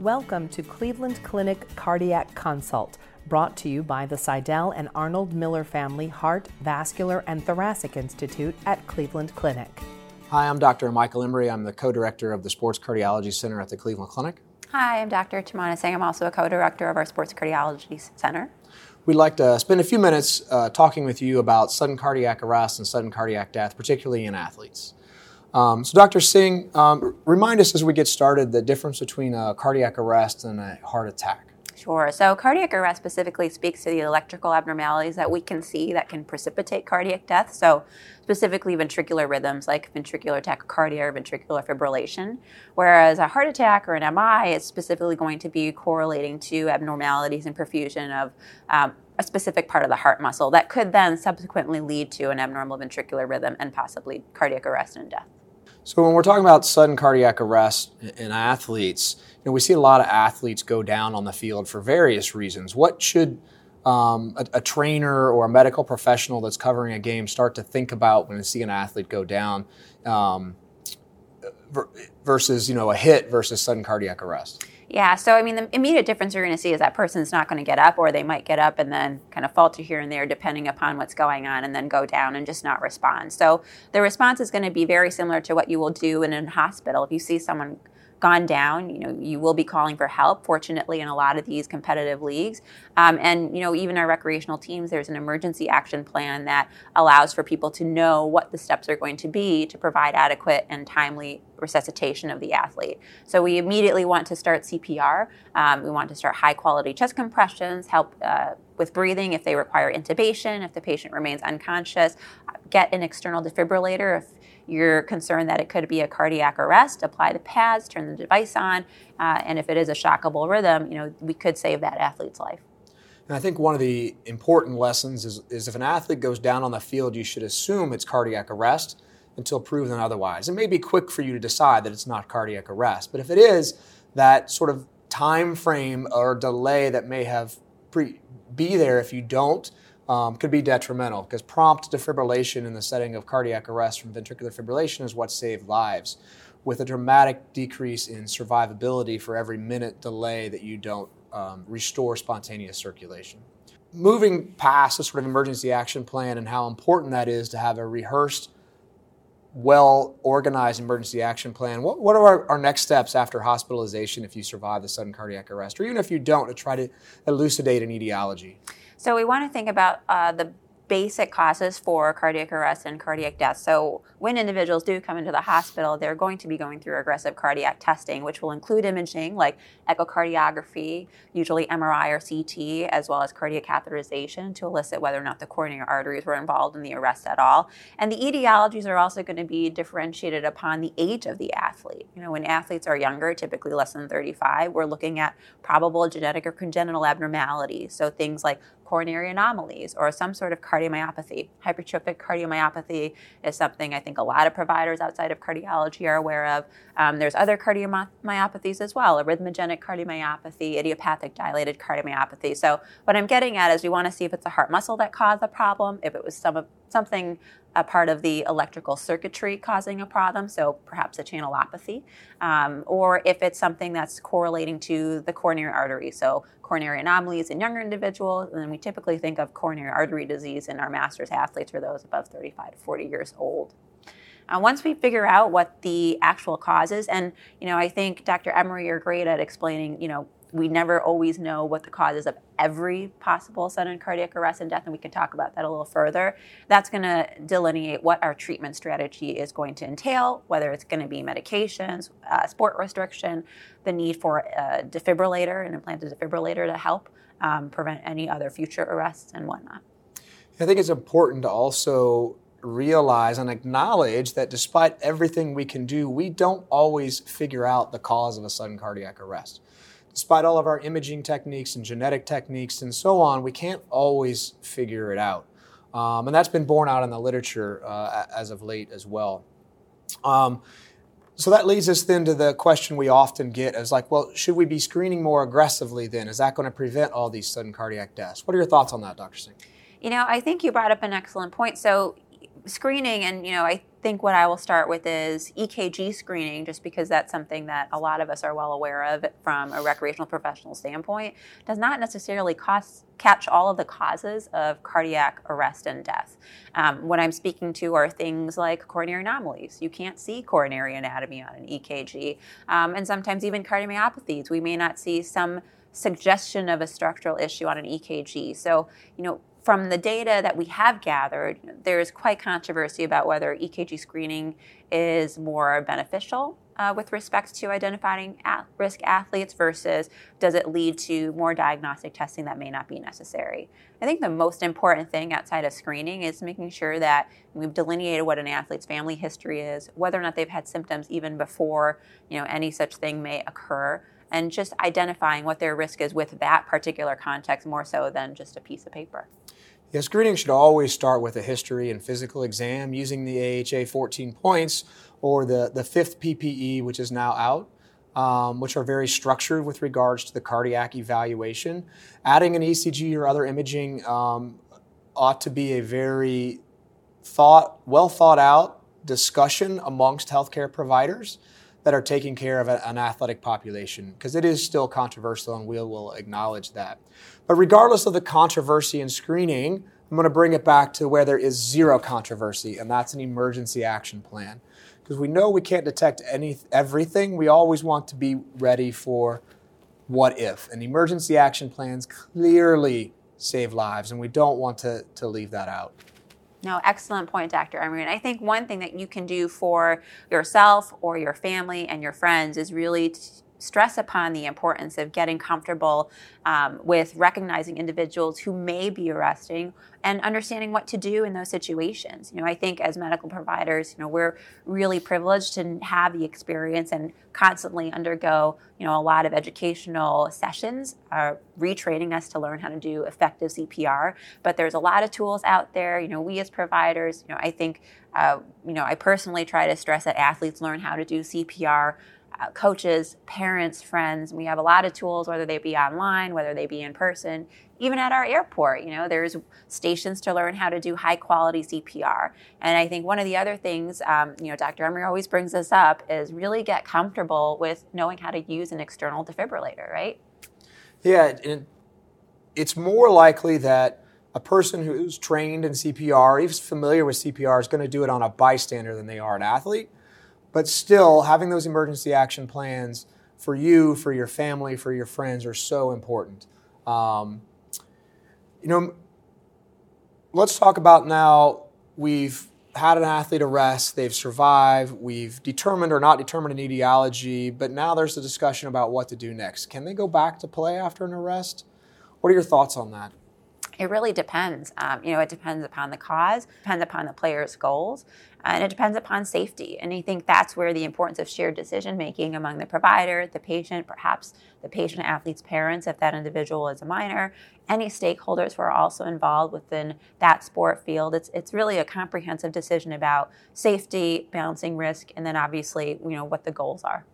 Welcome to Cleveland Clinic Cardiac Consult, brought to you by the Sydell and Arnold Miller Family Heart, Vascular, and Thoracic Institute at Cleveland Clinic. Hi, I'm Dr. Michael Emery. I'm the co director of the Sports Cardiology Center at the Cleveland Clinic. Hi, I'm Dr. Tamanna Singh. I'm also a co director of our Sports Cardiology Center. We'd like to spend a few minutes uh, talking with you about sudden cardiac arrest and sudden cardiac death, particularly in athletes. Um, so, Dr. Singh, um, remind us as we get started the difference between a cardiac arrest and a heart attack. Sure. So, cardiac arrest specifically speaks to the electrical abnormalities that we can see that can precipitate cardiac death. So, specifically ventricular rhythms like ventricular tachycardia or ventricular fibrillation. Whereas a heart attack or an MI is specifically going to be correlating to abnormalities in perfusion of um, a specific part of the heart muscle that could then subsequently lead to an abnormal ventricular rhythm and possibly cardiac arrest and death. So when we're talking about sudden cardiac arrest in athletes, you know, we see a lot of athletes go down on the field for various reasons. What should um, a, a, trainer or a medical professional that's covering a game start to think about when they see an athlete go down um, versus you know a hit versus sudden cardiac arrest? Yeah, so I mean, the immediate difference you're going to see is that person's not going to get up, or they might get up and then kind of falter here and there, depending upon what's going on, and then go down and just not respond. So the response is going to be very similar to what you will do in a hospital. If you see someone gone down, you know, you will be calling for help. Fortunately, in a lot of these competitive leagues, um, and you know, even our recreational teams, there's an emergency action plan that allows for people to know what the steps are going to be to provide adequate and timely resuscitation of the athlete. So we immediately want to start CPR. Um, we want to start high quality chest compressions, help uh, with breathing if they require intubation, if the patient remains unconscious, get an external defibrillator if you're concerned that it could be a cardiac arrest, apply the pads, turn the device on, uh, and if it is a shockable rhythm, you know, we could save that athlete's life. And I think one of the important lessons is, is if an athlete goes down on the field, you should assume it's cardiac arrest until proven otherwise. It may be quick for you to decide that it's not cardiac arrest, but if it is, that sort of time frame or delay that may have pre- be there if you don't um, could be detrimental because prompt defibrillation in the setting of cardiac arrest from ventricular fibrillation is what saved lives, with a dramatic decrease in survivability for every minute delay that you don't um, restore spontaneous circulation. Moving past the sort of emergency action plan and how important that is to have a rehearsed, well organized emergency action plan, what, what are our, our next steps after hospitalization if you survive the sudden cardiac arrest, or even if you don't, to try to elucidate an etiology? So we want to think about uh, the basic causes for cardiac arrest and cardiac death. So, when individuals do come into the hospital, they're going to be going through aggressive cardiac testing, which will include imaging like echocardiography, usually MRI or CT, as well as cardiac catheterization to elicit whether or not the coronary arteries were involved in the arrest at all. And the etiologies are also going to be differentiated upon the age of the athlete. You know, when athletes are younger, typically less than 35, we're looking at probable genetic or congenital abnormalities. So, things like coronary anomalies or some sort of cardiomyopathy. Hypertrophic cardiomyopathy is something I think a lot of providers outside of cardiology are aware of. Um, there's other cardiomyopathies as well arrhythmogenic cardiomyopathy, idiopathic dilated cardiomyopathy. So, what I'm getting at is we want to see if it's a heart muscle that caused the problem, if it was some of, something a part of the electrical circuitry causing a problem, so perhaps a channelopathy, um, or if it's something that's correlating to the coronary artery, so coronary anomalies in younger individuals, and then we typically think of coronary artery disease in our masters athletes or those above 35 to 40 years old. Uh, once we figure out what the actual cause is, and you know, I think Dr. Emery, you're great at explaining, you know, we never always know what the causes of every possible sudden cardiac arrest and death, and we can talk about that a little further. That's going to delineate what our treatment strategy is going to entail, whether it's going to be medications, uh, sport restriction, the need for a defibrillator, an implanted defibrillator to help um, prevent any other future arrests and whatnot. I think it's important to also realize and acknowledge that despite everything we can do, we don't always figure out the cause of a sudden cardiac arrest despite all of our imaging techniques and genetic techniques and so on, we can't always figure it out. Um, and that's been borne out in the literature uh, as of late as well. Um, so that leads us then to the question we often get is like, well, should we be screening more aggressively then? Is that going to prevent all these sudden cardiac deaths? What are your thoughts on that, Dr. Singh? You know, I think you brought up an excellent point. So screening and, you know, I think what I will start with is EKG screening, just because that's something that a lot of us are well aware of from a recreational professional standpoint, does not necessarily cost, catch all of the causes of cardiac arrest and death. Um, what I'm speaking to are things like coronary anomalies. You can't see coronary anatomy on an EKG, um, and sometimes even cardiomyopathies. We may not see some suggestion of a structural issue on an EKG. So, you know, from the data that we have gathered, there's quite controversy about whether EKG screening is more beneficial uh, with respect to identifying at risk athletes versus does it lead to more diagnostic testing that may not be necessary. I think the most important thing outside of screening is making sure that we've delineated what an athlete's family history is, whether or not they've had symptoms even before you know any such thing may occur and just identifying what their risk is with that particular context more so than just a piece of paper. Yeah, screening should always start with a history and physical exam using the AHA 14 points or the, the fifth PPE, which is now out. Um, which are very structured with regards to the cardiac evaluation. Adding an ECG or other imaging um, ought to be a very thought, well thought out discussion amongst healthcare providers that are taking care of an athletic population because it is still controversial and we will acknowledge that. But regardless of the controversy in screening, I'm going to bring it back to where there is zero controversy, and that's an emergency action plan. Because we know we can't detect any everything, we always want to be ready for what if. And emergency action plans clearly save lives, and we don't want to, to leave that out. No, excellent point, Dr. Emery. And I think one thing that you can do for yourself or your family and your friends is really stress upon the importance of getting comfortable um, with recognizing individuals who may be arresting and understanding what to do in those situations. You know, I think as medical providers, you know, we're really privileged to have the experience and constantly undergo, you know, a lot of educational sessions, uh, retraining us to learn how to do effective CPR. But there's a lot of tools out there. You know, we as providers, you know, I think, uh, you know, I personally try to stress that athletes learn how to do CPR uh, coaches, parents, friends. We have a lot of tools, whether they be online, whether they be in person, even at our airport. You know, there's stations to learn how to do high quality CPR. And I think one of the other things, um, you know, Dr. Emery always brings this up is really get comfortable with knowing how to use an external defibrillator, right? Yeah, it's more likely that a person who's trained in CPR, even familiar with CPR, is going to do it on a bystander than they are an athlete. But still, having those emergency action plans for you, for your family, for your friends are so important. Um, you know, let's talk about now we've had an athlete arrest, they've survived, we've determined or not determined an etiology, but now there's a discussion about what to do next. Can they go back to play after an arrest? What are your thoughts on that? It really depends. Um, you know, it depends upon the cause, depends upon the player's goals, and it depends upon safety. And I think that's where the importance of shared decision making among the provider, the patient, perhaps the patient athlete's parents, if that individual is a minor, any stakeholders who are also involved within that sport field. It's it's really a comprehensive decision about safety, balancing risk, and then obviously, you know, what the goals are.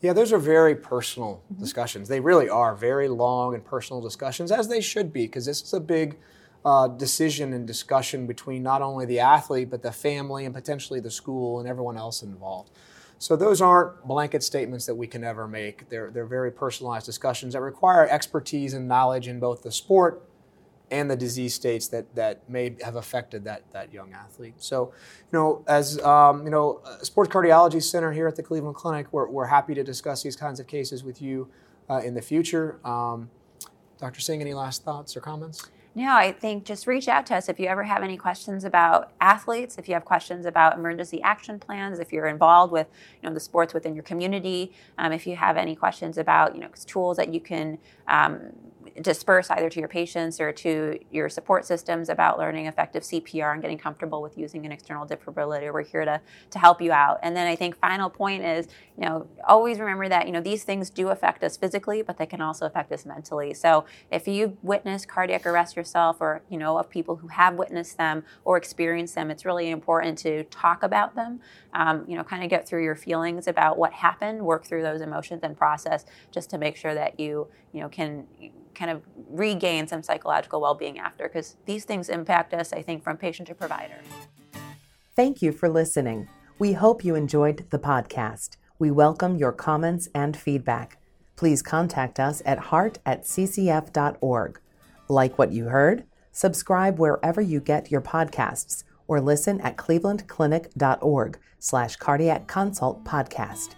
Yeah, those are very personal mm-hmm. discussions. They really are very long and personal discussions, as they should be, because this is a big uh, decision and discussion between not only the athlete, but the family and potentially the school and everyone else involved. So those aren't blanket statements that we can ever make. They're, they're very personalized discussions that require expertise and knowledge in both the sport and the disease states that, that may have affected that, that young athlete. So, you know, as um, you know, Sports Cardiology Center here at the Cleveland Clinic, we're, we're happy to discuss these kinds of cases with you uh, in the future. Um, Dr. Singh, any last thoughts or comments? No, I think just reach out to us if you ever have any questions about athletes, if you have questions about emergency action plans, if you're involved with you know the sports within your community, um, if you have any questions about you know tools that you can um, disperse either to your patients or to your support systems about learning effective CPR and getting comfortable with using an external defibrillator. We're here to, to help you out. And then I think final point is, you know, always remember that, you know, these things do affect us physically, but they can also affect us mentally. So if you've witnessed cardiac arrest yourself or, you know, of people who have witnessed them or experienced them, it's really important to talk about them, um, you know, kind of get through your feelings about what happened, work through those emotions and process just to make sure that you, you know, can kind of regain some psychological well-being after because these things impact us i think from patient to provider Thank you for listening. We hope you enjoyed the podcast. We welcome your comments and feedback. Please contact us at heart at ccf.org. Like what you heard? Subscribe wherever you get your podcasts or listen at clevelandclinic.org slash cardiac consult podcast.